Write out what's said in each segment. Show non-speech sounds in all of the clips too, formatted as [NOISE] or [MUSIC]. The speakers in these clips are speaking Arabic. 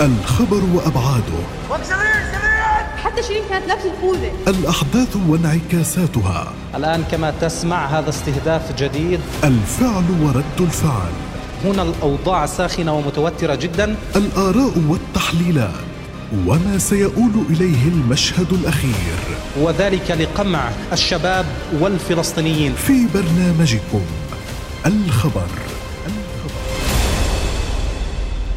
الخبر وأبعاده. حتى شيرين كانت لابسه الخوذه الأحداث وانعكاساتها. الآن كما تسمع هذا استهداف جديد. الفعل ورد الفعل. هنا الأوضاع ساخنة ومتوترة جدا. الآراء والتحليلات. وما سيؤول إليه المشهد الأخير. وذلك لقمع الشباب والفلسطينيين. في برنامجكم الخبر.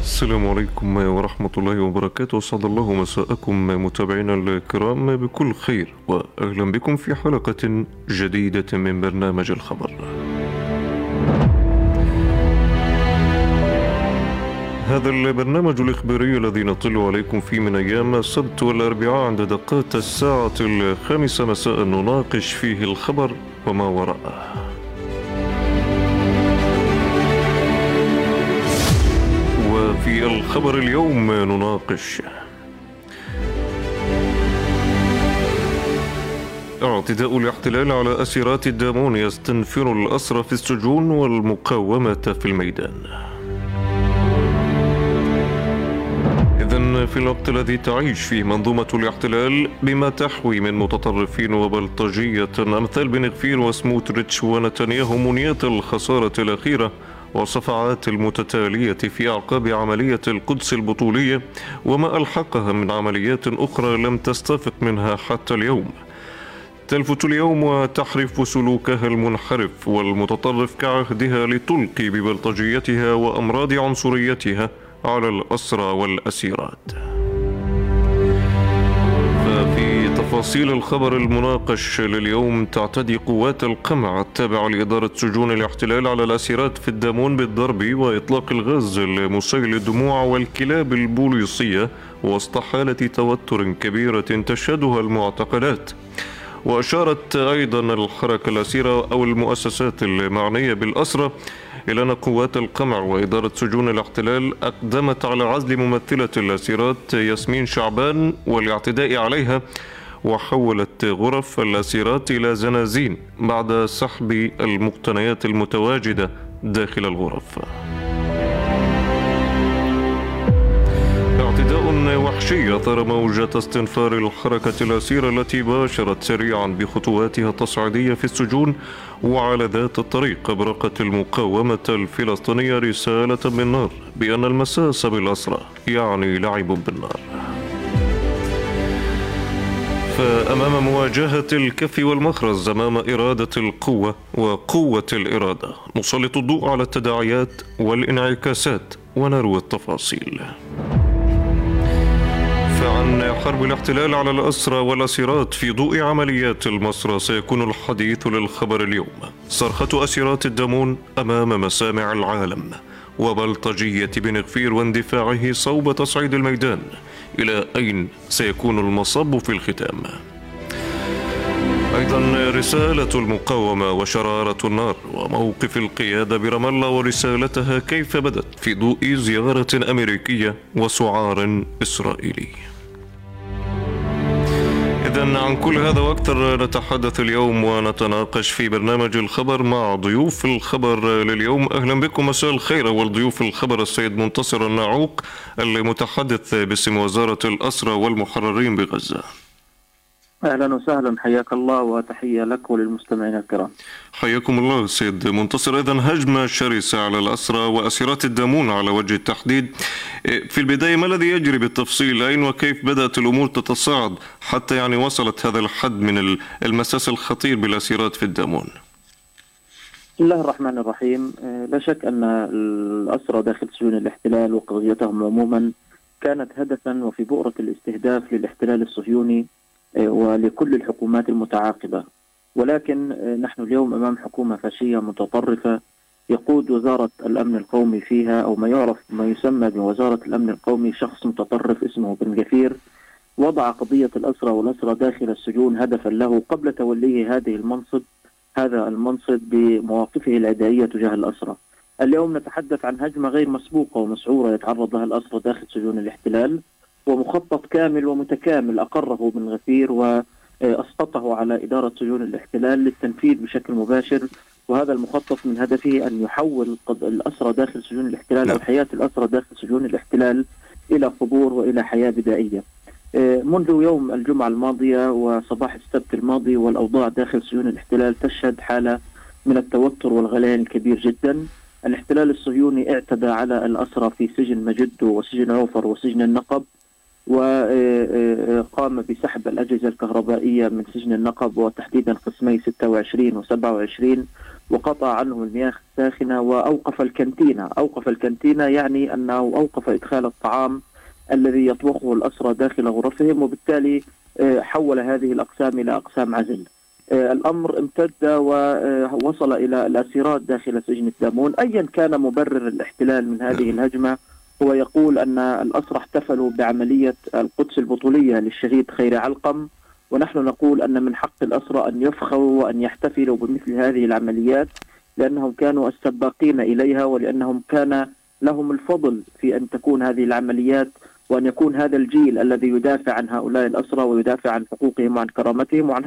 السلام عليكم ورحمة الله وبركاته. أسعد الله مساءكم متابعينا الكرام بكل خير وأهلا بكم في حلقة جديدة من برنامج الخبر. هذا البرنامج الإخباري الذي نطل عليكم فيه من أيام السبت والأربعاء عند دقات الساعة الخامسة مساء نناقش فيه الخبر وما وراءه. وفي الخبر اليوم نناقش. اعتداء الاحتلال على أسيرات الدامون يستنفر الأسرى في السجون والمقاومة في الميدان. إذا في الوقت الذي تعيش فيه منظومة الاحتلال بما تحوي من متطرفين وبلطجية أمثال بن غفير وسموتريتش ونتنياهو منيات الخسارة الأخيرة والصفعات المتتالية في أعقاب عملية القدس البطولية وما ألحقها من عمليات أخرى لم تستفق منها حتى اليوم. تلفت اليوم وتحرف سلوكها المنحرف والمتطرف كعهدها لتلقي ببلطجيتها وأمراض عنصريتها على الأسرى والأسيرات. تفاصيل الخبر المناقش لليوم تعتدي قوات القمع التابعة لإدارة سجون الاحتلال على الأسيرات في الدامون بالضرب وإطلاق الغاز المسيل للدموع والكلاب البوليسية وسط حالة توتر كبيرة تشهدها المعتقلات. وأشارت أيضا الحركة الأسيرة أو المؤسسات المعنية بالأسرة إلى أن قوات القمع وإدارة سجون الاحتلال أقدمت على عزل ممثلة الأسيرات ياسمين شعبان والاعتداء عليها وحولت غرف الأسيرات إلى زنازين بعد سحب المقتنيات المتواجدة داخل الغرف. اعتداء وحشي أثار موجة استنفار الحركة الأسيرة التي باشرت سريعا بخطواتها التصعيدية في السجون وعلى ذات الطريق أبرقت المقاومة الفلسطينية رسالة بالنار بأن المساس بالأسرى يعني لعب بالنار فأمام مواجهة الكف والمخرز أمام إرادة القوة وقوة الإرادة؟ نسلط الضوء على التداعيات والانعكاسات ونروي التفاصيل. فعن حرب الاحتلال على الأسرى والأسيرات في ضوء عمليات المصرى سيكون الحديث للخبر اليوم. صرخة أسيرات الدمون أمام مسامع العالم. وبلطجية بن غفير واندفاعه صوب تصعيد الميدان إلى أين سيكون المصب في الختام. أيضا رسالة المقاومة وشرارة النار وموقف القيادة برام الله ورسالتها كيف بدت في ضوء زيارة أمريكية وسعار إسرائيلي. عن كل هذا وأكثر نتحدث اليوم ونتناقش في برنامج الخبر مع ضيوف الخبر لليوم. أهلا بكم مساء الخير. والضيوف الخبر السيد منتصر الناعوق المتحدث باسم وزارة الأسرى والمحررين بغزة. أهلا وسهلا حياك الله وتحية لك وللمستمعين الكرام. حياكم الله سيد منتصر اذا هجمة شرسة على الأسرى وأسيرات الدامون على وجه التحديد. في البداية ما الذي يجري بالتفصيل؟ أين وكيف بدأت الأمور تتصاعد حتى يعني وصلت هذا الحد من المساس الخطير بالاسيرات في الدامون؟ بسم الله الرحمن الرحيم، لا شك أن الأسرى داخل سجون الاحتلال وقضيتهم عموما كانت هدفا وفي بؤرة الاستهداف للاحتلال الصهيوني ولكل الحكومات المتعاقبة. ولكن نحن اليوم أمام حكومة فاشية متطرفة يقود وزارة الأمن القومي فيها أو ما يعرف ما يسمى بوزارة الأمن القومي شخص متطرف اسمه بن غفير وضع قضية الأسرى والأسرى داخل السجون هدفا له قبل توليه هذه المنصب هذا المنصب بمواقفه العدائية تجاه الأسرى. اليوم نتحدث عن هجمة غير مسبوقة ومسعورة يتعرض لها الأسرى داخل سجون الاحتلال. ومخطط كامل ومتكامل أقره بن غفير وأسقطه على إدارة سجون الاحتلال للتنفيذ بشكل مباشر. وهذا المخطط من هدفه أن يحول الأسرى داخل سجون الاحتلال أو حياة الأسرى داخل سجون الاحتلال إلى قبور وإلى حياة بدائية. منذ يوم الجمعة الماضية وصباح السبت الماضي والأوضاع داخل سجون الاحتلال تشهد حالة من التوتر والغليان الكبير جدا. الاحتلال الصهيوني اعتدى على الأسرى في سجن مجدو وسجن عوفر وسجن النقب. وقام بسحب الأجهزة الكهربائية من سجن النقب وتحديدا قسمي 26 و 27 وقطع عنهم المياه الساخنة وأوقف الكنتينة أوقف الكنتينة يعني أنه أوقف إدخال الطعام الذي يطبخه الأسرى داخل غرفهم وبالتالي آه، حول هذه الأقسام إلى أقسام عزل. آه، الأمر امتد ووصل إلى الأسيرات داخل سجن الدامون. أيا كان مبرر الاحتلال من هذه الهجمة هو يقول أن الأسرى احتفلوا بعملية القدس البطولية للشهيد خير علقم ونحن نقول أن من حق الأسرى أن يفخروا وأن يحتفلوا بمثل هذه العمليات لأنهم كانوا السباقين إليها ولأنهم كان لهم الفضل في أن تكون هذه العمليات وأن يكون هذا الجيل الذي يدافع عن هؤلاء الأسرى ويدافع عن حقوقهم وعن كرامتهم وعن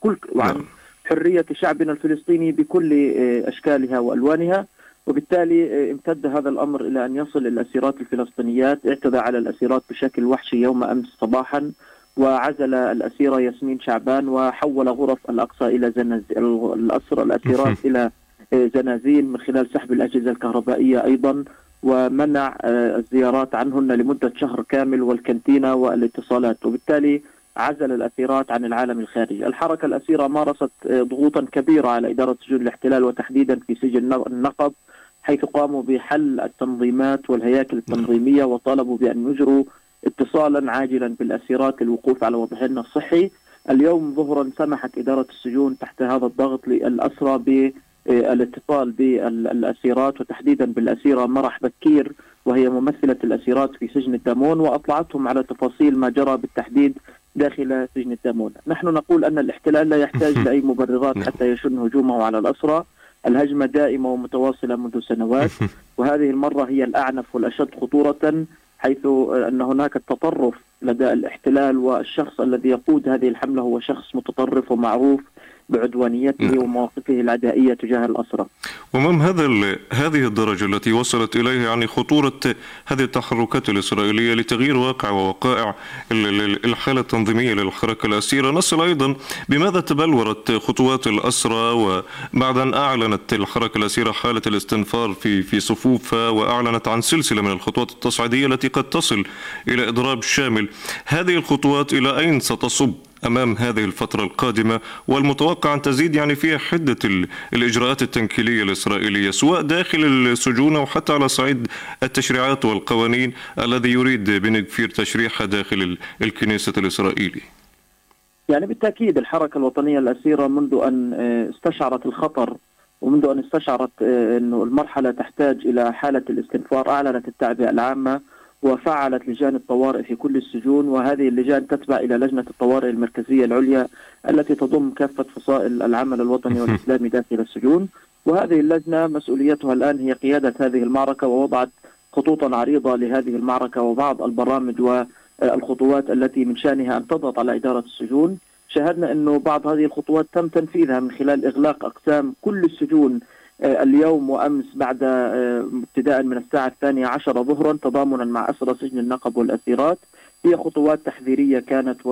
كل وعن حرية شعبنا الفلسطيني بكل آه، أشكالها وألوانها. وبالتالي آه، امتد هذا الأمر إلى أن يصل الأسيرات الفلسطينيات اعتدى على الأسيرات بشكل وحشي يوم أمس صباحا وعزل الأسيرة ياسمين شعبان وحول غرف الأقصى إلى زنز... الأسر الأسيرات [LAUGHS] إلى آه، زنازين من خلال سحب الأجهزة الكهربائية أيضا ومنع آه، الزيارات عنهن لمدة شهر كامل والكنتينة والاتصالات. وبالتالي عزل الأسيرات عن العالم الخارجي. الحركة الأسيرة مارست آه، ضغوطا كبيرة على إدارة سجون الاحتلال وتحديدا في سجن النقب حيث قاموا بحل التنظيمات والهياكل التنظيمية وطالبوا بأن يجروا اتصالا عاجلا بالأسيرات للوقوف على وضعهن الصحي. اليوم ظهرا سمحت إدارة السجون تحت هذا الضغط للأسرى الاتصال بالأسيرات وتحديدا بالأسيرة مرح بكير وهي ممثلة الأسيرات في سجن الدامون وأطلعتهم على تفاصيل ما جرى بالتحديد داخل سجن الدامون، نحن نقول أن الاحتلال لا يحتاج لأي مبررات حتى يشن هجومه على الأسرى، الهجمة دائمة ومتواصلة منذ سنوات. وهذه المرة هي الأعنف والأشد خطورة حيث أن هناك التطرف لدى الاحتلال والشخص الذي يقود هذه الحملة. هو شخص متطرف ومعروف. بعدوانيته نعم. ومواقفه العدائية تجاه الأسرى. ومن هذا هذه الدرجة التي وصلت إليها يعني خطورة هذه التحركات الإسرائيلية لتغيير واقع ووقائع الحالة التنظيمية للحركة الأسيرة، نصل أيضا بماذا تبلورت خطوات الأسرى وبعد أن أعلنت الحركة الأسيرة حالة الاستنفار في في صفوفها وأعلنت عن سلسلة من الخطوات التصعيدية التي قد تصل إلى إضراب شامل، هذه الخطوات إلى أين ستصب؟ أمام هذه الفترة القادمة والمتوقع أن تزيد يعني فيها حدة الإجراءات التنكيلية الإسرائيلية سواء داخل السجون أو حتى على صعيد التشريعات والقوانين الذي يريد بن كفير تشريحها داخل الكنيسة الاسرائيلي. يعني بالتأكيد الحركة الوطنية الأسيرة منذ أن آه، استشعرت الخطر ومنذ أن استشعرت آه، إنه المرحلة تحتاج إلى حالة الاستنفار أعلنت التعبئة العامة وفعلت لجان الطوارئ في كل السجون وهذه اللجان تتبع إلى لجنة الطوارئ المركزية العليا التي تضم كافة فصائل العمل الوطني [LAUGHS] والإسلامي داخل السجون. وهذه اللجنة مسؤوليتها الآن هي قيادة هذه المعركة ووضعت خطوطا عريضة لهذه المعركة وبعض البرامج والخطوات التي من شأنها أن تضغط على إدارة السجون. شاهدنا أنه بعض هذه الخطوات تم تنفيذها من خلال إغلاق أقسام كل السجون اليوم وأمس بعد آه، ابتداء من الساعة الثانية عشر ظهرا تضامنا مع اسرى سجن النقب والأسيرات. هي خطوات تحذيرية كانت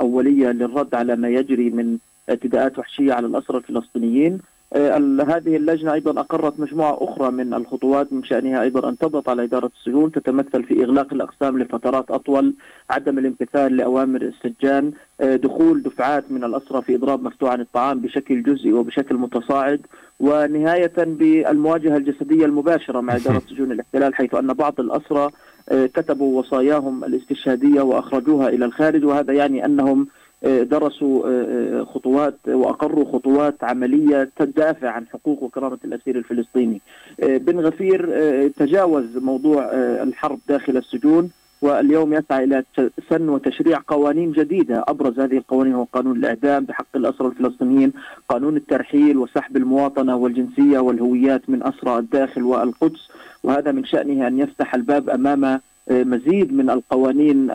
أولية للرد على ما يجري من اعتداءات وحشية على الاسرى الفلسطينيين. آه، هذه اللجنة أيضا أقرت مجموعة أخرى من الخطوات من شأنها أيضا أن تضغط على إدارة السجون تتمثل في إغلاق الأقسام لفترات أطول عدم الامتثال لأوامر السجان دخول دفعات من الأسرى في إضراب مفتوح عن الطعام بشكل جزئي وبشكل متصاعد ونهاية بالمواجهة الجسدية المباشرة مع إدارة [LAUGHS] سجون الاحتلال حيث أن بعض الأسرى آه، كتبوا وصاياهم الاستشهادية وأخرجوها إلى الخارج وهذا يعني أنهم آه، درسوا آه، خطوات وأقروا خطوات عملية تدافع عن حقوق وكرامة الأسير الفلسطيني. بن غفير تجاوز موضوع الحرب داخل السجون واليوم يسعى إلى سن وتشريع قوانين جديدة أبرز هذه القوانين هو قانون الإعدام بحق الأسرى الفلسطينيين، قانون الترحيل وسحب المواطنة والجنسية والهويات من أسرى الداخل والقدس وهذا من شأنه أن يفتح الباب أمام مزيد من القوانين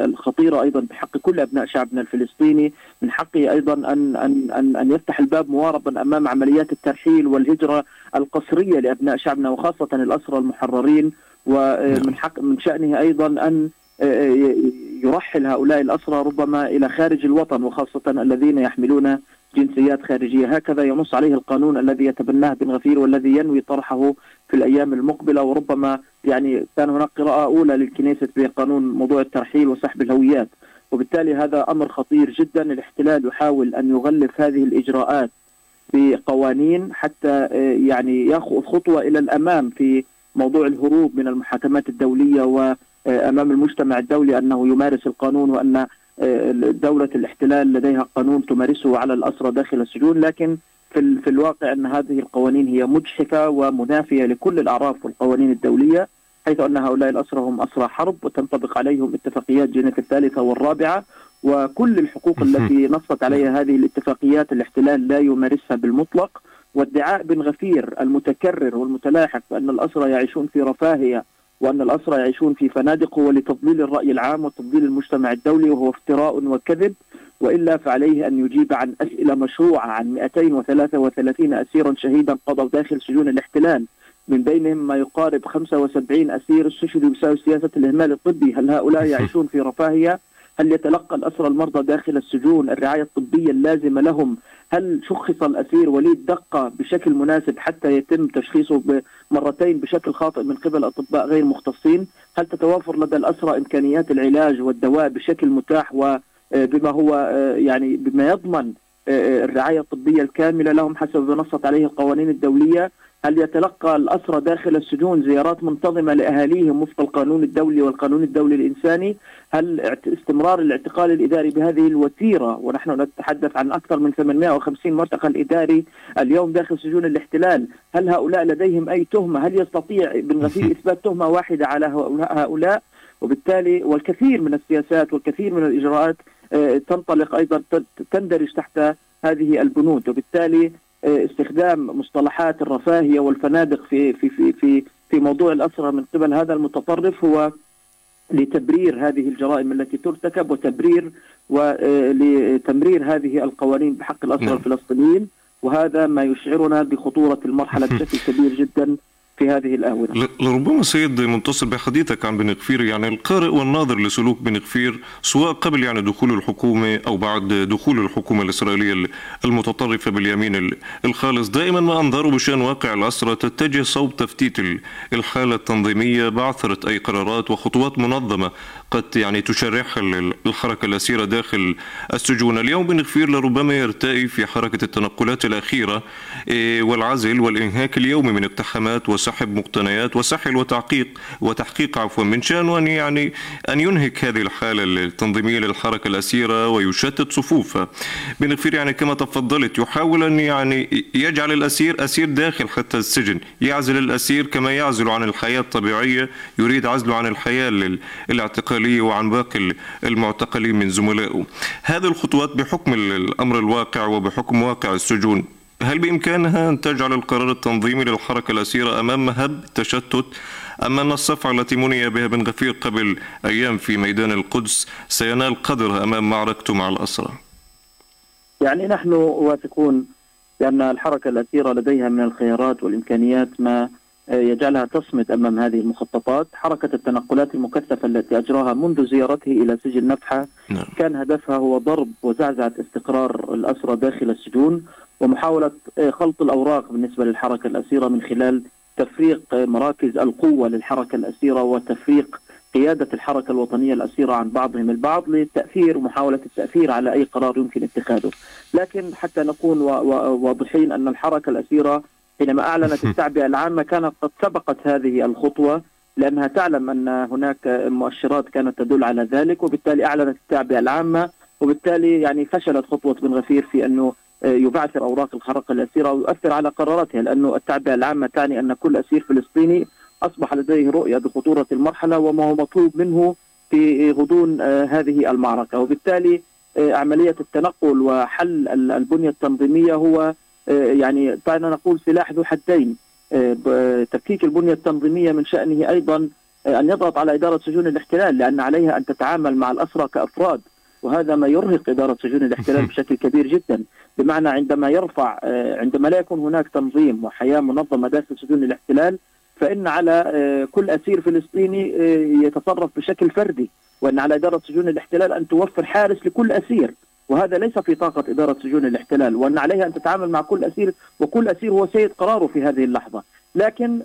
الخطيرة أيضا بحق كل أبناء شعبنا الفلسطيني من حقه أيضا أن, أن, أن, أن يفتح الباب مواربا أمام عمليات الترحيل والهجرة القسرية لأبناء شعبنا وخاصة الأسرى المحررين ومن حق من شأنه أيضا أن يرحل هؤلاء الأسرى ربما إلى خارج الوطن وخاصة الذين يحملون جنسيات خارجية. هكذا ينص عليه القانون الذي يتبناه بن غفير والذي ينوي طرحه في الأيام المقبلة. وربما يعني كان هناك قراءة أولى للكنيسة بقانون موضوع الترحيل وسحب الهويات. وبالتالي هذا أمر خطير جدا. الاحتلال يحاول أن يغلف هذه الإجراءات بقوانين حتى يعني ياخذ خطوة إلى الأمام في موضوع الهروب من المحاكمات الدولية وأمام المجتمع الدولي أنه يمارس القانون وأن دولة الاحتلال لديها قانون تمارسه على الأسرى داخل السجون لكن في, في الواقع أن هذه القوانين هي مجحفة ومنافية لكل الأعراف والقوانين الدولية حيث أن هؤلاء الأسرى هم أسرى حرب وتنطبق عليهم اتفاقيات جنيف الثالثة والرابعة وكل الحقوق التي نصت عليها هذه الاتفاقيات الاحتلال لا يمارسها بالمطلق. وادعاء بن غفير المتكرر والمتلاحق بأن الأسرى يعيشون في رفاهية وأن الأسرى يعيشون في فنادق هو لتضليل الرأي العام وتضليل المجتمع الدولي وهو افتراء وكذب وإلا فعليه أن يجيب عن أسئلة مشروعة عن 233 أسيرا شهيدا قضوا داخل سجون الاحتلال. من بينهم ما يقارب 75 أسير استشهدوا بسبب سياسة الإهمال الطبي. هل هؤلاء يعيشون في رفاهية؟ هل يتلقى الأسرى المرضى داخل السجون الرعاية الطبية اللازمة لهم. هل شخص الأسير وليد دقة بشكل مناسب حتى يتم تشخيصه مرتين بشكل خاطئ من قبل أطباء غير مختصين؟ هل تتوافر لدى الأسرى إمكانيات العلاج والدواء بشكل متاح وبما هو يعني بما يضمن الرعاية الطبية الكاملة لهم حسب ما نصت عليه القوانين الدولية؟ هل يتلقى الأسرى داخل السجون زيارات منتظمة لأهاليهم وفق القانون الدولي والقانون الدولي الإنساني؟ هل استمرار الاعتقال الإداري بهذه الوتيرة؟ ونحن نتحدث عن أكثر من 850 معتقل إداري اليوم داخل سجون الاحتلال. هل هؤلاء لديهم أي تهمة؟ هل يستطيع بن غفير [LAUGHS] إثبات تهمة واحدة على هؤلاء وبالتالي والكثير من السياسات والكثير من الإجراءات تنطلق أيضا تندرج تحت هذه البنود. وبالتالي استخدام مصطلحات الرفاهية والفنادق في في في في في موضوع الاسرى من قبل هذا المتطرف هو لتبرير هذه الجرائم التي ترتكب وتبرير ولتمرير هذه القوانين بحق الاسرى نعم. الفلسطينيين وهذا ما يشعرنا بخطورة المرحلة [LAUGHS] بشكل كبير جدا في هذه الآونة. لربما سيد منتصر بحديثك عن بن غفير يعني القارئ والناظر لسلوك بن غفير سواء قبل يعني دخول الحكومة أو بعد دخول الحكومة الإسرائيلية المتطرفة باليمين الخالص. دائما ما أنظروا بشأن واقع الأسرة تتجه صوب تفتيت الحالة التنظيمية بعثرة أي قرارات وخطوات منظمة قد يعني تشرحها الحركة الأسيرة داخل السجون. اليوم بن غفير لربما يرتئي في حركة التنقلات الأخيرة إيه، والعزل والإنهاك اليومي من اقتحامات وسحب مقتنيات وسحل وتحقيق وتحقيق عفوا من شأنه أن يعني أن ينهك هذه الحالة التنظيمية للحركة الأسيرة ويشتت صفوفها. بن غفير يعني كما تفضلت يحاول أن يعني يجعل الأسير أسير داخل حتى السجن. يعزل الأسير كما يعزل عن الحياة الطبيعية يريد عزله عن الحياة الاعتقالية وعن باقي المعتقلين من زملائه. هذه الخطوات بحكم الأمر الواقع وبحكم واقع السجون هل بإمكانها أن تجعل القرار التنظيمي للحركة الأسيرة أمام مهب التشتت؟ أم أن الصفعة التي مني بها بن غفير قبل أيام في ميدان القدس سينال قدرها أمام معركته مع الأسرى؟ يعني نحن واثقون بأن الحركة الأسيرة لديها من الخيارات والإمكانيات ما يجعلها تصمد أمام هذه المخططات، حركة التنقلات المكثفة التي أجراها منذ زيارته إلى سجن نفحة نعم. كان هدفها هو ضرب وزعزعة استقرار الأسرى داخل السجون ومحاولة آه، خلط الأوراق بالنسبة للحركة الأسيرة من خلال تفريق آه، مراكز القوة للحركة الأسيرة وتفريق قيادة الحركة الوطنية الأسيرة عن بعضهم البعض للتأثير ومحاولة التأثير على أي قرار يمكن اتخاذه لكن حتى نكون واضحين أن الحركة الأسيرة حينما أعلنت [LAUGHS] التعبئة العامة كانت قد سبقت هذه الخطوة لأنها تعلم أن هناك مؤشرات كانت تدل على ذلك وبالتالي أعلنت التعبئة العامة وبالتالي يعني فشلت خطوة بن غفير في أنه يبعثر اوراق الحركه الأسيرة ويؤثر على قراراتها لأنه التعبئة العامة تعني أن كل أسير فلسطيني أصبح لديه رؤية بخطورة المرحلة وما هو مطلوب منه في غضون آه، هذه المعركة. وبالتالي آه، عملية التنقل وحل البنية التنظيمية هو يعني دعنا نقول سلاح ذو حدين. تفكيك البنية التنظيمية من شأنه أيضا أن يضغط على إدارة سجون الاحتلال لأن عليها أن تتعامل مع الأسرى كأفراد. وهذا ما يرهق إدارة سجون الاحتلال [LAUGHS] بشكل كبير جدا. بمعنى عندما يرفع عندما لا يكون هناك تنظيم وحياة منظمة داخل سجون الاحتلال فإن على كل أسير فلسطيني يتصرف بشكل فردي. وأن على إدارة سجون الاحتلال أن توفر حارس لكل أسير. وهذا ليس في طاقة إدارة سجون الاحتلال وأن عليها أن تتعامل مع كل أسير وكل أسير هو سيد قراره في هذه اللحظة. لكن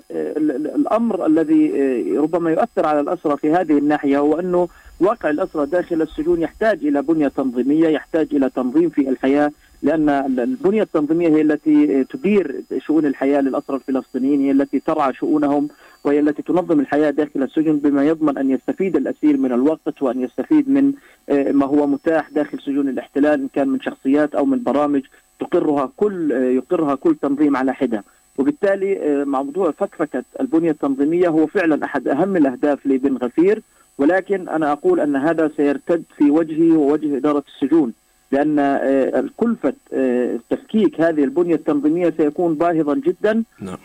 الأمر الذي ربما يؤثر على الأسرى في هذه الناحية هو أنه واقع الأسرى داخل السجون يحتاج إلى بنية تنظيمية يحتاج إلى تنظيم في الحياة لأن البنية التنظيمية هي التي تدير شؤون الحياة للأسرى الفلسطينيين هي التي ترعى شؤونهم وهي التي تنظم الحياة داخل السجن بما يضمن أن يستفيد الأسير من الوقت وأن يستفيد من ما هو متاح داخل سجون الاحتلال إن كان من شخصيات أو من برامج تقرها كل يقرها كل تنظيم على حدة. وبالتالي موضوع فكفكة البنية التنظيمية هو فعلا أحد أهم الأهداف لبن غفير. ولكن أنا أقول أن هذا سيرتد في وجهي ووجه إدارة السجون. لأن كلفة تفكيك هذه البنية التنظيمية سيكون باهظا جدا نعم.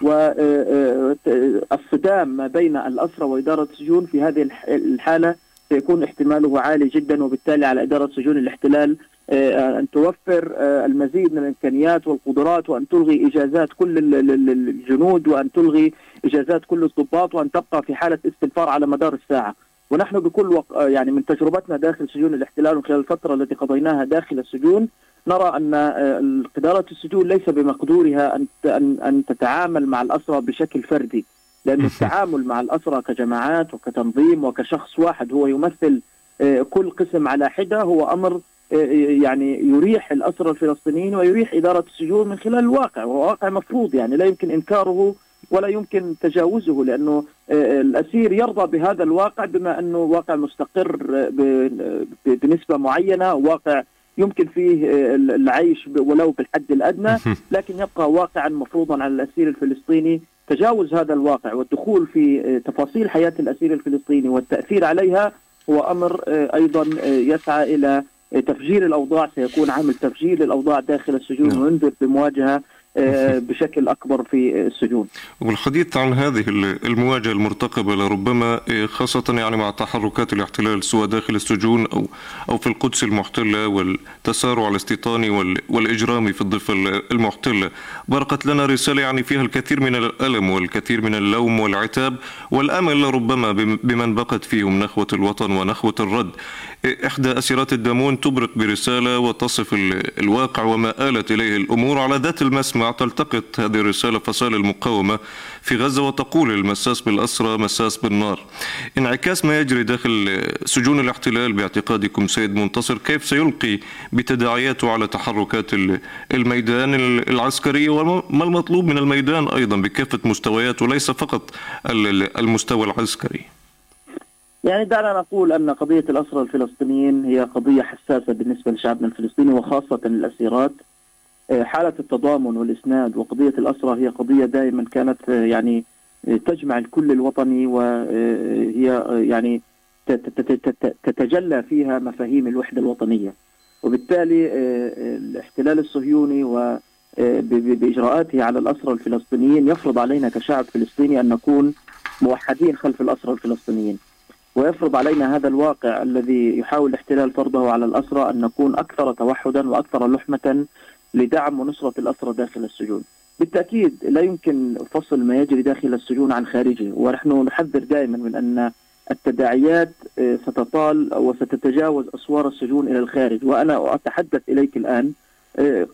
والصدام ما بين الأسرة وإدارة السجون في هذه الحالة سيكون احتماله عالي جدا وبالتالي على إدارة سجون الاحتلال أن توفر المزيد من الإمكانيات والقدرات وأن تلغي إجازات كل الجنود وأن تلغي إجازات كل الضباط وأن تبقى في حالة استنفار على مدار الساعة ونحن بكل وق... يعني من تجربتنا داخل سجون الاحتلال وخلال الفترة التي قضيناها داخل السجون نرى أن إدارة السجون ليس بمقدورها أن أن تتعامل مع الأسرى بشكل فردي لأن التعامل مع الأسرى كجماعات وكتنظيم وكشخص واحد هو يمثل كل قسم على حدة هو أمر يعني يريح الأسرى الفلسطينيين ويريح إدارة السجون من خلال الواقع وهو واقع مفروض يعني لا يمكن إنكاره ولا يمكن تجاوزه لأنه الأسير يرضى بهذا الواقع بما أنه واقع مستقر بنسبة معينة واقع يمكن فيه العيش ولو بالحد الأدنى لكن يبقى واقعا مفروضا على الأسير الفلسطيني تجاوز هذا الواقع. والدخول في تفاصيل حياة الأسير الفلسطيني والتأثير عليها هو أمر أيضا يسعى إلى تفجير الأوضاع. سيكون عامل تفجير للأوضاع داخل السجون وينذر بمواجهة بشكل أكبر في السجون. والحديث عن هذه المواجهة المرتقبة لربما خاصة يعني مع تحركات الاحتلال سواء داخل السجون أو أو في القدس المحتلة والتسارع الاستيطاني والاجرامي في الضفة المحتلة، برقت لنا رسالة يعني فيها الكثير من الألم والكثير من اللوم والعتاب والأمل ربما بمن بقت فيهم نخوة الوطن ونخوة الرد. إحدى أسيرات الدامون تبرق برسالة وتصف الواقع وما آلت إليه الأمور على ذات المسمع. تلتقط هذه الرسالة فصائل المقاومة في غزة وتقول المساس بالأسرى مساس بالنار. انعكاس ما يجري داخل سجون الاحتلال باعتقادكم سيد منتصر كيف سيلقي بتداعياته على تحركات الميدان العسكري؟ وما المطلوب من الميدان أيضا بكافة مستويات وليس فقط المستوى العسكري؟ يعني دعنا نقول أن قضية الأسرى الفلسطينيين هي قضية حساسة بالنسبة لشعبنا الفلسطيني وخاصة الأسيرات حالة التضامن والإسناد وقضية الأسرة هي قضية دائما كانت يعني تجمع الكل الوطني وهي يعني تتجلى فيها مفاهيم الوحدة الوطنية. وبالتالي الاحتلال الصهيوني و بإجراءاته على الأسرى الفلسطينيين يفرض علينا كشعب فلسطيني أن نكون موحدين خلف الأسرى الفلسطينيين. ويفرض علينا هذا الواقع الذي يحاول الاحتلال فرضه على الأسرى أن نكون أكثر توحدا وأكثر لحمة لدعم ونصرة الأسرى داخل السجون. بالتأكيد لا يمكن فصل ما يجري داخل السجون عن خارجه ونحن نحذر دائما من أن التداعيات ستطال وستتجاوز أسوار السجون إلى الخارج. وأنا أتحدث إليك الآن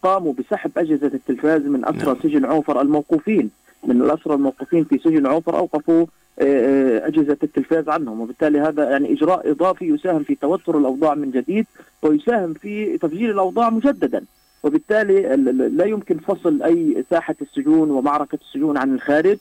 قاموا بسحب أجهزة التلفاز من أسرى سجن عوفر الموقوفين من الأسرى الموقوفين في سجن عوفر أوقفوا أجهزة التلفاز عنهم. وبالتالي هذا يعني إجراء إضافي يساهم في توتر الأوضاع من جديد ويساهم في تفجير الأوضاع مجددا. وبالتالي لا يمكن فصل أي ساحة السجون ومعركة السجون عن الخارج.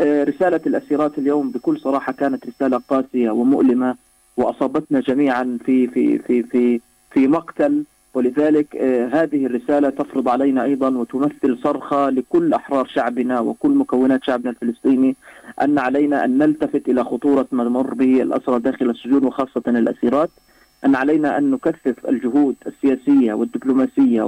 رسالة الأسيرات اليوم بكل صراحة كانت رسالة قاسية ومؤلمة وأصابتنا جميعا في في في في في مقتل ولذلك هذه الرسالة تفرض علينا أيضا وتمثل صرخة لكل أحرار شعبنا وكل مكونات شعبنا الفلسطيني أن علينا أن نلتفت إلى خطورة ما مر به الأسرى داخل السجون وخاصة الأسيرات أن علينا أن نكثف الجهود السياسية والدبلوماسية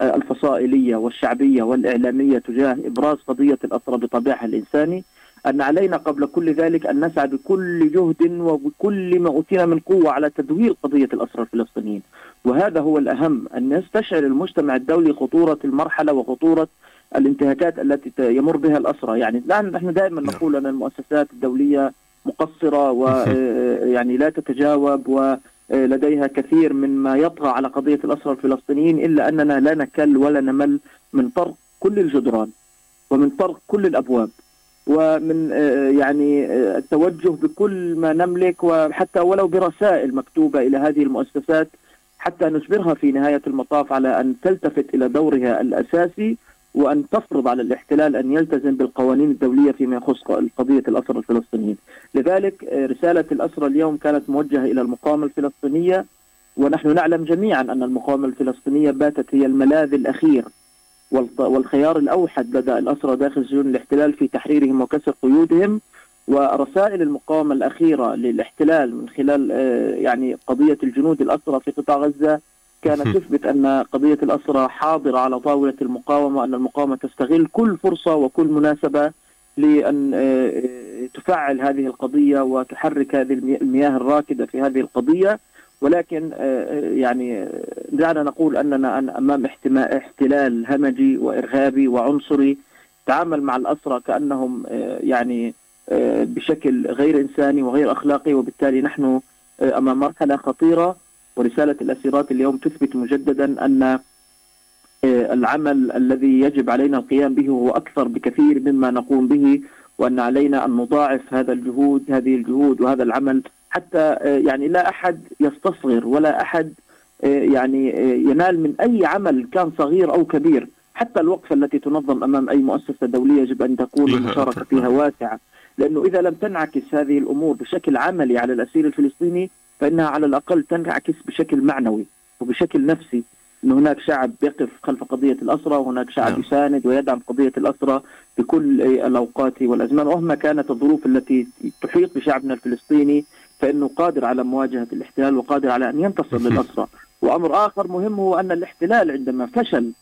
والفصائلية والشعبية والإعلامية تجاه إبراز قضية الأسرى بطبيعها الإنساني أن علينا قبل كل ذلك أن نسعى بكل جهد وبكل ما أوتينا من قوة على تدوير قضية الأسرى الفلسطينيين. وهذا هو الأهم أن يستشعر المجتمع الدولي خطورة المرحلة وخطورة الانتهاكات التي يمر بها الأسرى يعني نحن دائما نعم. نقول أن المؤسسات الدولية مقصرة ويعني لا تتجاوب ولديها كثير من ما يطغى على قضية الأسرى الفلسطينيين إلا أننا لا نكل ولا نمل من طرق كل الجدران ومن طرق كل الأبواب. ومن آه، يعني آه، التوجه بكل ما نملك وحتى ولو برسائل مكتوبة إلى هذه المؤسسات حتى نجبرها في نهاية المطاف على أن تلتفت إلى دورها الأساسي وأن تفرض على الاحتلال أن يلتزم بالقوانين الدولية فيما يخص قضية الأسرى الفلسطينيين لذلك آه، رسالة الأسرى اليوم كانت موجهة إلى المقاومة الفلسطينية ونحن نعلم جميعا أن المقاومة الفلسطينية باتت هي الملاذ الأخير والخيار الأوحد لدى الأسرى داخل سجون الاحتلال في تحريرهم وكسر قيودهم. ورسائل المقاومة الأخيرة للاحتلال من خلال آه، يعني قضية الجنود الأسرى في قطاع غزة كانت تثبت أن قضية الأسرى حاضرة على طاولة المقاومة وأن المقاومة تستغل كل فرصة وكل مناسبة لأن آه، آه، تفعل هذه القضية وتحرك هذه المي- المياه الراكدة في هذه القضية. ولكن يعني دعنا نقول أننا أن- أمام احتلال همجي وإرهابي وعنصري تعامل مع الأسرى كأنهم يعني بشكل غير إنساني وغير أخلاقي وبالتالي نحن آه، أمام مرحلة خطيرة ورسالة الأسيرات اليوم تثبت مجددا أن آه، العمل الذي يجب علينا القيام به هو أكثر بكثير مما نقوم به وأن علينا أن نضاعف هذا الجهود هذه الجهود وهذا العمل حتى آه، يعني لا أحد يستصغر ولا آه، يعني آه، ينال من أي عمل كان صغير أو كبير. حتى الوقفة التي تنظم أمام أي مؤسسة دولية يجب أن تكون المشاركة. فيها واسعة لأنه إذا لم تنعكس هذه الأمور بشكل عملي على الأسير الفلسطيني فإنها على الأقل تنعكس بشكل معنوي وبشكل نفسي أن هناك شعب يقف خلف قضية الأسرة وهناك شعب نعم. يساند ويدعم قضية الأسرة بكل الأوقات والأزمان ومهما كانت الظروف التي تحيط بشعبنا الفلسطيني فإنه قادر على مواجهة الاحتلال وقادر على أن ينتصر [LAUGHS] للأسرى وأمر آخر مهم هو أن الاحتلال عندما فشل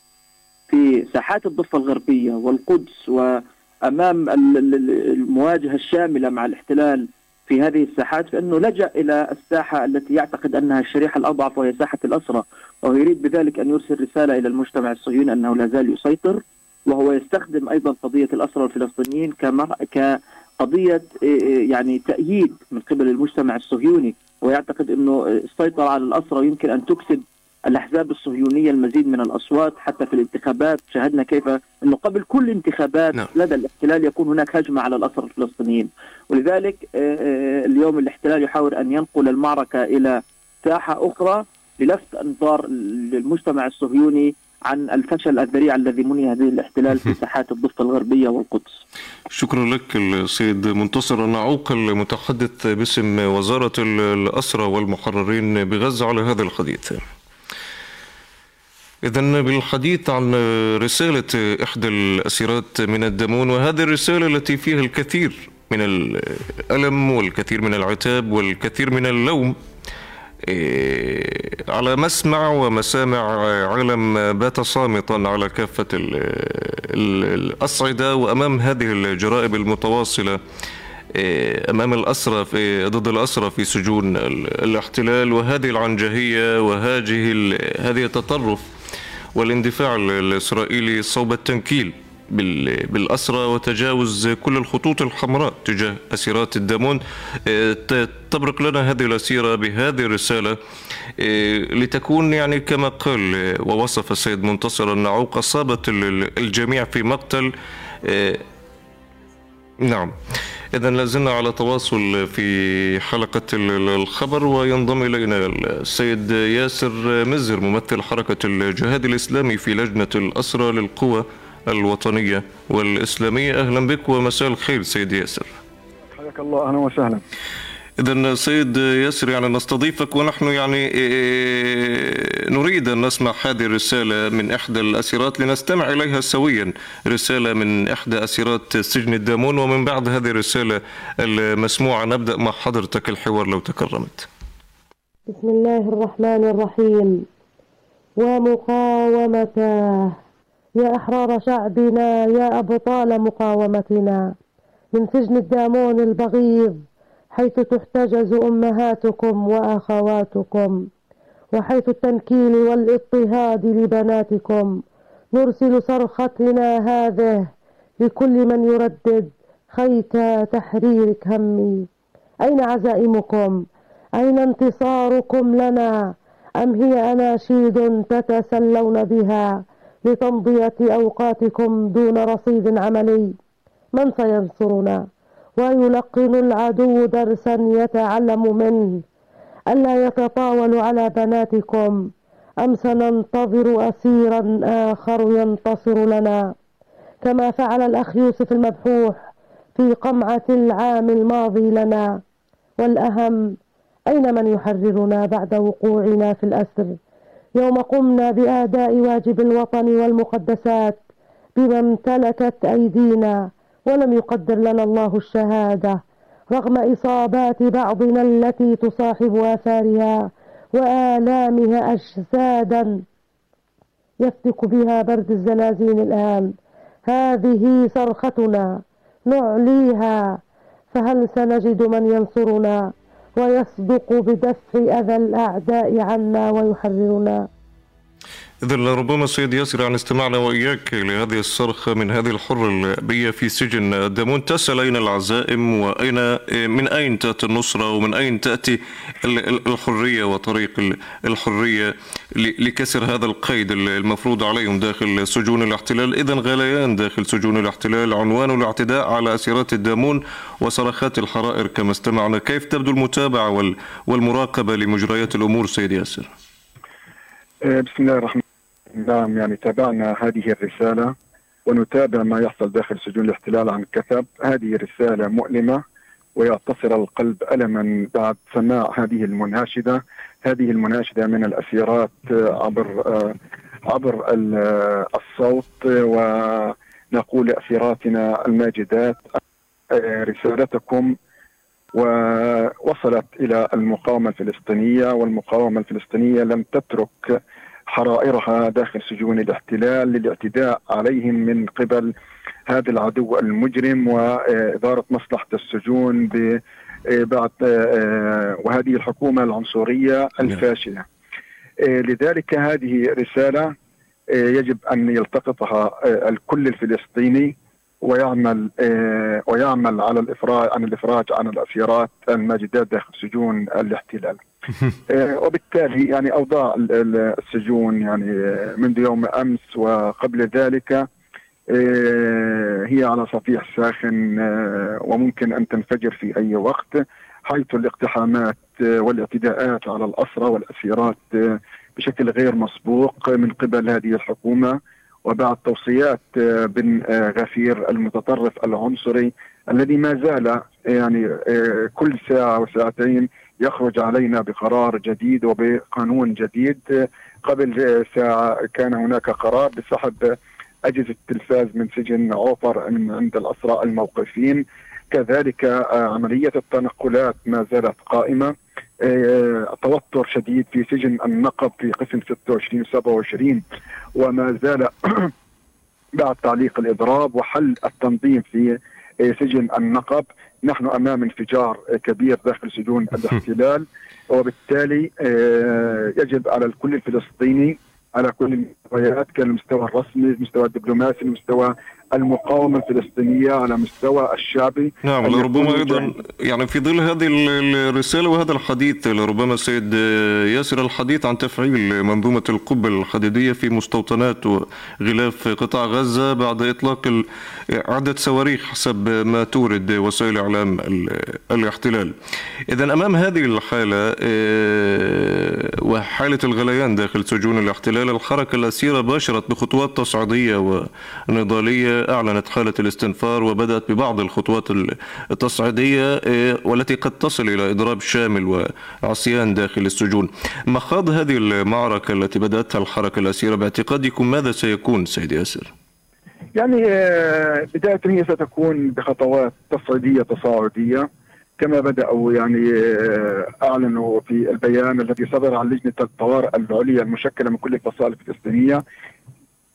في ساحات الضفة الغربية والقدس وأمام ال- ال- ال- المواجهة الشاملة مع الاحتلال في هذه الساحات فإنه لجأ إلى الساحة التي يعتقد أنها الشريحة الأضعف وهي ساحة الأسرى وهو يريد بذلك أن يرسل رسالة إلى المجتمع الصهيوني أنه لا زال يسيطر وهو يستخدم أيضا قضية الأسرى الفلسطينيين كمر... كقضية إيه، إيه، يعني تأييد من قبل المجتمع الصهيوني ويعتقد أنه السيطرة على الأسرى يمكن أن تكسب الأحزاب الصهيونية المزيد من الأصوات حتى في الانتخابات. شاهدنا كيف أنه قبل كل انتخابات نعم. لدى الاحتلال يكون هناك هجمة على الأسرى الفلسطينيين. ولذلك آه، آه، اليوم الاحتلال يحاول أن ينقل المعركة إلى ساحة أخرى للفت أنظار المجتمع الصهيوني عن الفشل الذريع الذي مني هذه الاحتلال في [LAUGHS] ساحات الضفة الغربية والقدس. شكرا لك السيد منتصر. النعوق المتحدث باسم وزارة الأسرى والمحررين بغزة على هذا الحديث. إذا بالحديث عن رسالة إحدى الأسيرات من الدمون وهذه الرسالة التي فيها الكثير من الألم والكثير من العتاب والكثير من اللوم إيه، على مسمع ومسامع عالم بات صامتا على كافة ال- ال- الأصعدة وأمام هذه الجرائم المتواصلة إيه، أمام الأسرى في ضد الأسرى في سجون ال- الاحتلال وهذه العنجهية وهذه هذه التطرف والاندفاع ال- الإسرائيلي صوب التنكيل بال- بالأسرى وتجاوز كل الخطوط الحمراء تجاه أسيرات الدمون ت- تبرق لنا هذه الأسيرة بهذه الرسالة إيه، لتكون يعني كما قال إيه، ووصف السيد منتصر النعوق أصابت ال- ال- الجميع في مقتل نعم. إذا لازلنا على تواصل في حلقة ال- ال- الخبر وينضم إلينا السيد ياسر مزر ممثل حركة الجهاد الإسلامي في لجنة الأسرى للقوى الوطنية والإسلامية. أهلا بك ومساء الخير سيد ياسر. حياك الله أهلا وسهلا. إذا سيد ياسر يعني نستضيفك ونحن يعني إيه، نريد أن نسمع هذه الرسالة من إحدى الأسيرات لنستمع إليها سويا. رسالة من إحدى أسيرات سجن الدامون ومن بعد هذه الرسالة المسموعة نبدأ مع حضرتك الحوار لو تكرمت. بسم الله الرحمن الرحيم. ومقاومته يا أحرار شعبنا يا أبطال مقاومتنا. من سجن الدامون البغيض حيث تحتجز أمهاتكم وأخواتكم وحيث التنكيل والاضطهاد لبناتكم. نرسل صرختنا هذه لكل من يردد خيت تحريرك همي أين عزائمكم؟ أين انتصاركم لنا؟ أم هي أناشيد تتسلون بها لتمضية أوقاتكم دون رصيد عملي؟ من سينصرنا؟ ويلقن العدو درسا يتعلم منه. ألا يتطاول على بناتكم؟ أم سننتظر أسيرا آخر ينتصر لنا؟ كما فعل الأخ يوسف المبحوح في قمعة العام الماضي لنا. والأهم أين من يحررنا بعد وقوعنا في الأسر؟ يوم قمنا بآداء واجب الوطن والمقدسات بما امتلكت أيدينا. ولم يقدر لنا الله الشهادة رغم إصابات بعضنا التي تصاحب آثارها وآلامها أجسادا يفتك بها برد الزلازل الآن. هذه صرختنا نعليها فهل سنجد من ينصرنا؟ ويصدق بدفع أذى الأعداء عنا ويحررنا. إذا لربما سيد ياسر يعني استمعنا وإياك لهذه الصرخة من هذه الحرة الأبية في سجن دامون تسأل أين العزائم وأين من أين تأتي النصرة ومن أين تأتي الحرية وطريق الحرية لكسر هذا القيد المفروض عليهم داخل سجون الاحتلال؟ إذا غليان داخل سجون الاحتلال عنوان الاعتداء على أسيرات الدامون وصرخات الحرائر كما استمعنا. كيف تبدو المتابعة والمراقبة لمجريات الأمور سيد ياسر؟ بسم الله الرحمن نعم يعني تابعنا هذه الرسالة ونتابع ما يحصل داخل سجون الاحتلال عن كثب. هذه رسالة مؤلمة ويعتصر القلب ألما بعد سماع هذه المناشدة. هذه المناشدة من الأسيرات عبر عبر الصوت ونقول لأسيراتنا الماجدات. رسالتكم ووصلت إلى المقاومة الفلسطينية والمقاومة الفلسطينية لم تترك حرائرها داخل سجون الاحتلال للاعتداء عليهم من قبل هذا العدو المجرم وإدارة مصلحة السجون بعد وهذه الحكومة العنصرية الفاشلة. لذلك هذه رسالة يجب أن يلتقطها الكل الفلسطيني. ويعمل ويعمل على الإفراج عن الإفراج عن الأسيرات الماجدات داخل سجون الاحتلال. [LAUGHS] وبالتالي يعني أوضاع السجون يعني منذ يوم أمس وقبل ذلك هي على صفيح ساخن وممكن أن تنفجر في أي وقت حيث الاقتحامات والاعتداءات على الأسرى والأسيرات بشكل غير مسبوق من قبل هذه الحكومة وبعد توصيات بن غفير المتطرف العنصري الذي ما زال يعني كل ساعة وساعتين يخرج علينا بقرار جديد وبقانون جديد. قبل ساعة كان هناك قرار بسحب أجهزة التلفاز من سجن عوفر عند الاسرى الموقفين. كذلك عملية التنقلات ما زالت قائمة. توتر شديد في سجن النقب في قسم 26 27 وما زال [CLEARS THROAT] بعد تعليق الإضراب وحل التنظيم في سجن النقب. نحن أمام انفجار كبير داخل سجون [LAUGHS] الاحتلال وبالتالي يجب على الكل الفلسطيني على كل المستويات كان المستوى الرسمي المستوى الدبلوماسي المستوى المقاومة الفلسطينية على مستوى الشعبي. نعم لربما أيضا يعني في ظل هذه الرسالة وهذا الحديث لربما السيد ياسر الحديث عن تفعيل منظومة القبة الحديدية في مستوطنات وغلاف قطاع غزة بعد إطلاق عدة صواريخ حسب ما تورد وسائل إعلام الاحتلال. إذا أمام هذه الحالة وحالة الغليان داخل سجون الاحتلال الحركة الأسيرة باشرت بخطوات تصعيدية ونضالية أعلنت حالة الاستنفار وبدأت ببعض الخطوات التصعيدية والتي قد تصل إلى إضراب شامل وعصيان داخل السجون مخاض هذه المعركة التي بدأتها الحركة الأسيرة باعتقادكم ماذا سيكون سيد ياسر؟ يعني بداية هي ستكون بخطوات تصعيدية تصاعدية كما بدأوا يعني أعلنوا في البيان الذي صدر عن لجنة الطوارئ العليا المشكلة من كل الفصائل الفلسطينية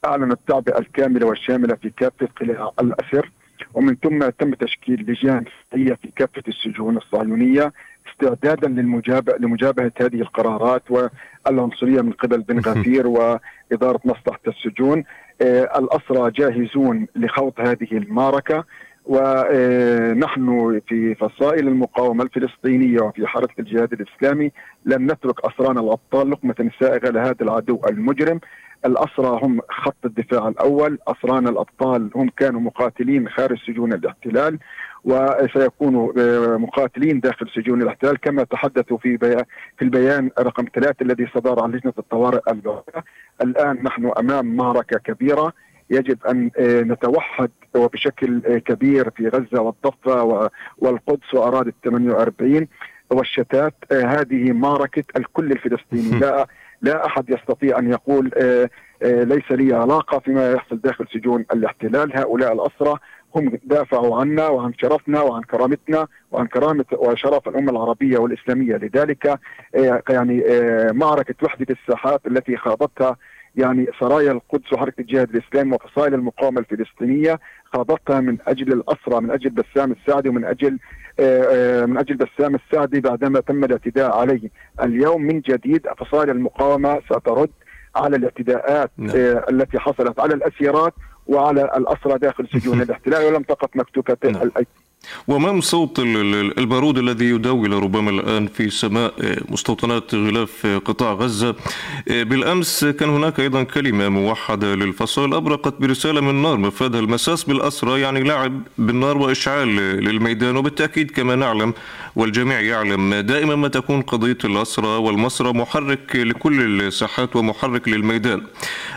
أعلن التعبئة الكاملة والشاملة في كافة قلاع الأسر ومن ثم تم تشكيل لجان هي في كافة السجون الصهيونية استعدادا للمجابهه لمجابهة هذه القرارات والعنصرية من قبل بن [LAUGHS] غفير وإدارة مصلحة السجون. آه، الأسرى جاهزون لخوض هذه المعركة. ونحن في فصائل المقاومة الفلسطينية وفي حركة الجهاد الإسلامي لن نترك أسرانا الأبطال لقمة سائغة لهذا العدو المجرم. الأسرى هم خط الدفاع الأول. أسرانا الأبطال هم كانوا مقاتلين خارج سجون الاحتلال وسيكونوا آه، مقاتلين داخل سجون الاحتلال كما تحدثوا في في البيان رقم ثلاثة الذي صدر عن لجنة الطوارئ الآن نحن أمام معركة كبيرة. يجب أن آه، نتوحد وبشكل آه، كبير في غزة والضفة والقدس وأراضي 48 والشتات هذه معركة الكل الفلسطيني. [LAUGHS] لا لا أحد يستطيع أن يقول ليس لي علاقة فيما يحصل داخل سجون الاحتلال. هؤلاء الأسرى هم دافعوا عنا وعن شرفنا وعن كرامتنا وعن كرامة وشرف الأمة العربية والإسلامية. لذلك آه، يعني آه، معركة وحدة الساحات التي خاضتها يعني سرايا القدس وحركة الجهاد الإسلامي وفصائل المقاومة الفلسطينية خاضتها من أجل الأسرى من أجل بسام السعدي ومن أجل آه، من أجل بسام السعدي بعدما تم الاعتداء عليه اليوم من جديد فصائل المقاومة سترد على الاعتداءات نعم. التي حصلت على الأسيرات وعلى الأسرى داخل سجون [LAUGHS] الاحتلال ولم تقف مكتوكة نعم. وامام صوت البارود الذي يداول ربما الآن في سماء مستوطنات غلاف قطاع غزة بالأمس كان هناك أيضا كلمة موحدة للفصائل أبرقت برسالة من نار مفادها المساس بالأسرى يعني لعب بالنار وإشعال للميدان وبالتأكيد كما نعلم والجميع يعلم دائما ما تكون قضية الأسرى والمسرى محرك لكل الساحات ومحرك للميدان.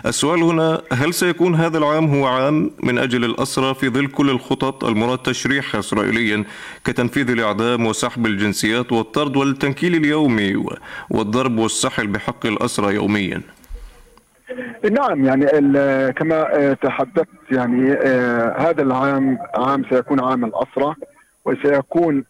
السؤال هنا هل سيكون هذا العام هو عام من أجل الأسرى في ظل كل الخطط المراد تشريحها إسرائيليا كتنفيذ الإعدام وسحب الجنسيات والطرد والتنكيل اليومي والضرب والسحل بحق الأسرى يوميا. نعم يعني كما تحدثت يعني آه، هذا العام عام سيكون عام الأسرة وسيكون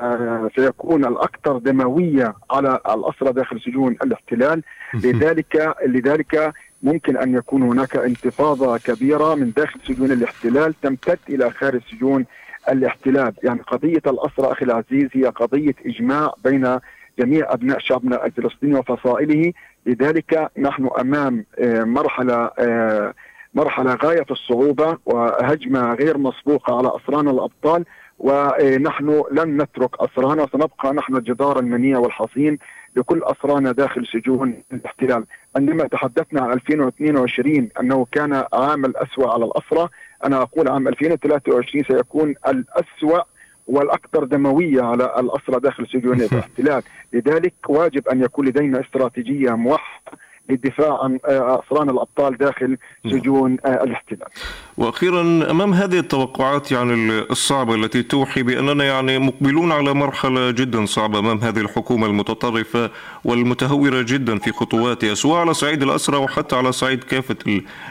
آه، سيكون الأكثر دموية على الأسرة داخل سجون الاحتلال. لذلك لذلك ممكن أن يكون هناك انتفاضة كبيرة من داخل سجون الاحتلال تمتد إلى خارج سجون الاحتلال. يعني قضية الأسرى أخي العزيز هي قضية إجماع بين جميع أبناء شعبنا الفلسطيني وفصائله. لذلك نحن أمام آه، مرحلة آه، مرحلة غاية الصعوبة وهجمة غير مسبوقة على أسرانا الأبطال. ونحن لن نترك أسرانا وسنبقى نحن الجدار المنيع والحصين لكل أسرانا داخل سجون الاحتلال. عندما تحدثنا عن 2022 أنه كان عام الأسوأ على الأسرى أنا أقول عام 2023 سيكون الأسوأ والأكثر دموية على الأسرى داخل سجون [LAUGHS] الاحتلال. لذلك واجب أن يكون لدينا استراتيجية موحدة للدفاع عن آه، أسران الأبطال داخل نعم. سجون آه، الاحتلال. وأخيرا أمام هذه التوقعات يعني الصعبة التي توحي بأننا يعني مقبلون على مرحلة جدا صعبة أمام هذه الحكومة المتطرفة والمتهورة جدا في خطواتها سواء على صعيد الأسرى وحتى على صعيد كافة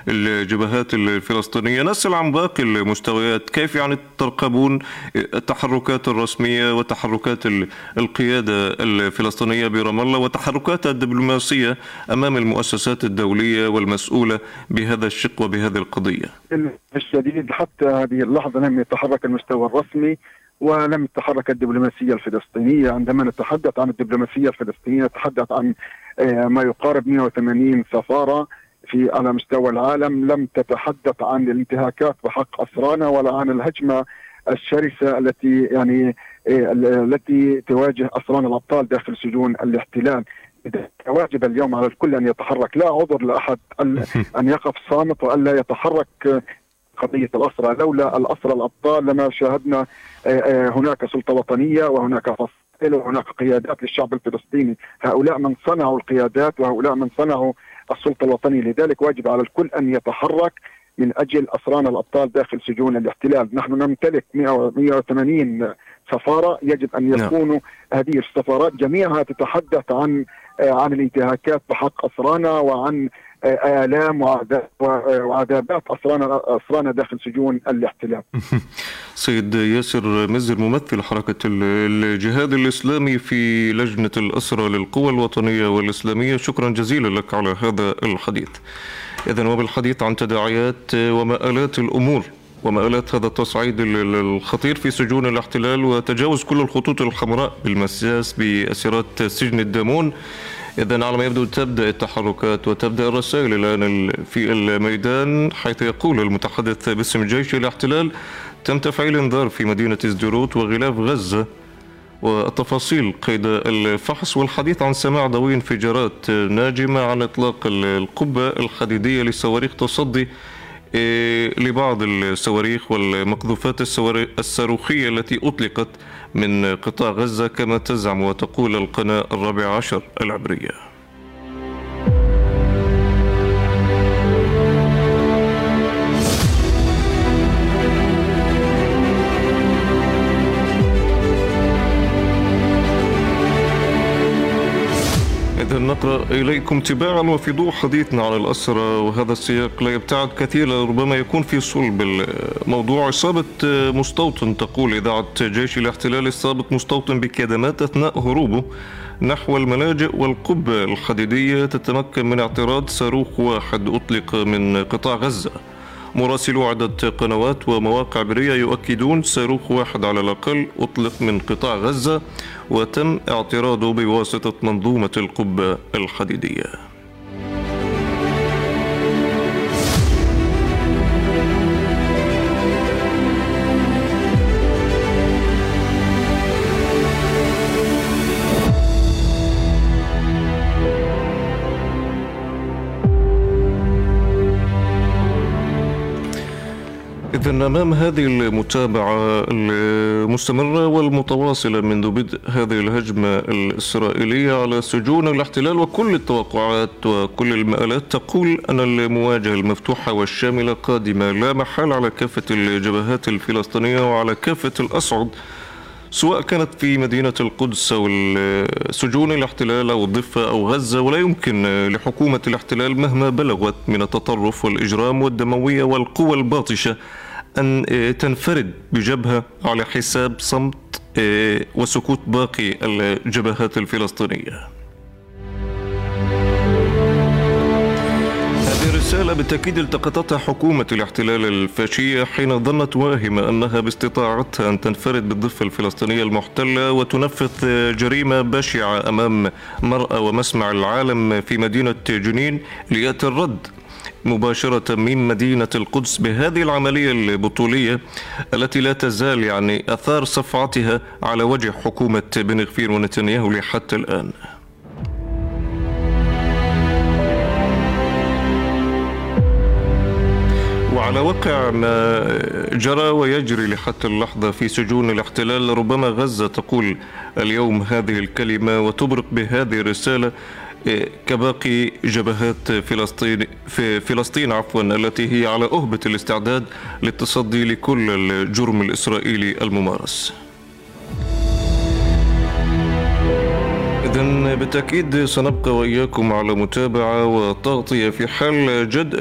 الجبهات الفلسطينية. نسأل عن باقي المستويات كيف يعني ترقبون التحركات الرسمية وتحركات القيادة الفلسطينية برام الله وتحركاتها الدبلوماسية أمام المؤسسات الدولية والمسؤولة بهذا الشق وبهذه القضية. الشديد حتى هذه اللحظة لم يتحرك المستوى الرسمي ولم تتحرك الدبلوماسية الفلسطينية. عندما نتحدث عن الدبلوماسية الفلسطينية نتحدث عن آه، ما يقارب 180 سفارة في على مستوى العالم. لم تتحدث عن الانتهاكات بحق أسرانا ولا عن الهجمة الشرسة التي يعني آه، التي تواجه أسران الأبطال داخل سجون الاحتلال. واجب اليوم على الكل أن يتحرك لا عذر لأحد [LAUGHS] أن يقف صامت والا يتحرك قضية الاسرى لولا الاسرى الأبطال لما شاهدنا آه، آه، هناك سلطة وطنية وهناك فصائل وهناك قيادات للشعب الفلسطيني. هؤلاء من صنعوا القيادات وهؤلاء من صنعوا السلطة الوطنية. لذلك واجب على الكل أن يتحرك من أجل اسرانا الأبطال داخل سجون الاحتلال، نحن نمتلك 180 سفارة يجب أن نعم. يكونوا هذه السفارات جميعها تتحدث عن آه، عن الانتهاكات بحق أسرانا وعن آه، آلام وعذابات أسرانا أسرانا داخل سجون الاحتلال. [LAUGHS] سيد ياسر مزر ممثل حركة الجهاد الإسلامي في لجنة الأسرى للقوى الوطنية والإسلامية شكرا جزيلا لك على هذا الحديث. اذا وبالحديث عن تداعيات ومآلات الأمور ومآلات هذا التصعيد الخطير في سجون الاحتلال وتجاوز كل الخطوط الحمراء بالمساس بأسيرات سجن الدامون. إذا على ما يبدو تبدأ التحركات وتبدأ الرسائل الآن في الميدان حيث يقول المتحدث باسم جيش الاحتلال تم تفعيل إنذار في مدينة زدروت وغلاف غزة والتفاصيل قيد الفحص والحديث عن سماع ضوي انفجارات ناجمة عن إطلاق القبة الحديدية لصواريخ تصدي لبعض الصواريخ والمقذوفات الصاروخية التي أطلقت من قطاع غزة كما تزعم وتقول القناة الرابع عشر العبرية. نقرأ إليكم تباعا وفي ضوء حديثنا عن الأسرى وهذا السياق لا يبتعد كثيرا ربما يكون في صلب الموضوع. إصابة مستوطن تقول إذاعة جيش الاحتلال إصابة مستوطن بكدمات أثناء هروبه نحو الملاجئ والقبة الحديدية تتمكن من اعتراض صاروخ واحد أطلق من قطاع غزة. مراسلو عدة قنوات ومواقع برية يؤكدون صاروخ واحد على الأقل أطلق من قطاع غزة وتم اعتراضه بواسطة منظومة القبة الحديدية. إذا أمام هذه المتابعة المستمرة والمتواصلة منذ بدء هذه الهجمة الإسرائيلية على سجون الاحتلال وكل التوقعات وكل المآلات تقول أن المواجهة المفتوحة والشاملة قادمة لا محال على كافة الجبهات الفلسطينية وعلى كافة الأصعد سواء كانت في مدينة القدس أو سجون الاحتلال أو الضفة أو غزة ولا يمكن لحكومة الاحتلال مهما بلغت من التطرف والإجرام والدموية والقوى الباطشة أن تنفرد بجبهة على حساب صمت وسكوت باقي الجبهات الفلسطينية. رسالة بالتأكيد التقطتها حكومة الاحتلال الفاشية حين ظنت واهمة أنها باستطاعتها أن تنفرد بالضفة الفلسطينية المحتلة وتنفذ جريمة بشعة أمام مرأى ومسمع العالم في مدينة جنين ليأتي الرد. مباشرة من مدينة القدس بهذه العملية البطولية التي لا تزال يعني أثار صفعتها على وجه حكومة بن غفير ونتنياهو لحتى الآن. وعلى وقع ما جرى ويجري لحتى اللحظة في سجون الاحتلال ربما غزة تقول اليوم هذه الكلمة وتبرق بهذه الرسالة إيه، كباقي جبهات فلسطين في فلسطين عفوا التي هي على أهبة الاستعداد للتصدي لكل الجرم الإسرائيلي الممارس. بالتأكيد سنبقى وإياكم على متابعة وتغطية في حال جد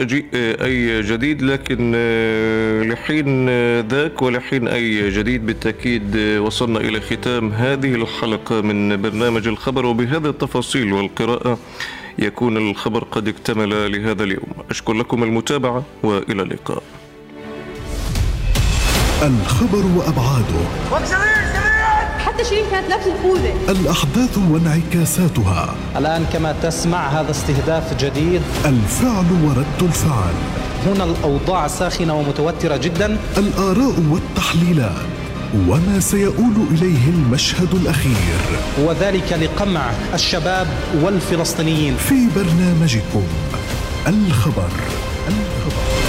أي جديد لكن آه، لحين ذاك ولحين أي جديد بالتأكيد وصلنا إلى ختام هذه الحلقة من برنامج الخبر وبهذه التفاصيل والقراءة يكون الخبر قد اكتمل لهذا اليوم. أشكر لكم المتابعة وإلى اللقاء. الخبر وأبعاده. حتى شيرين كانت لابسه الخوذه الأحداث وانعكاساتها. الآن كما تسمع هذا استهداف جديد. الفعل ورد الفعل. هنا الأوضاع ساخنة ومتوترة جدا. الآراء والتحليلات. وما سيؤول إليه المشهد الأخير. وذلك لقمع الشباب والفلسطينيين. في برنامجكم الخبر. الخبر.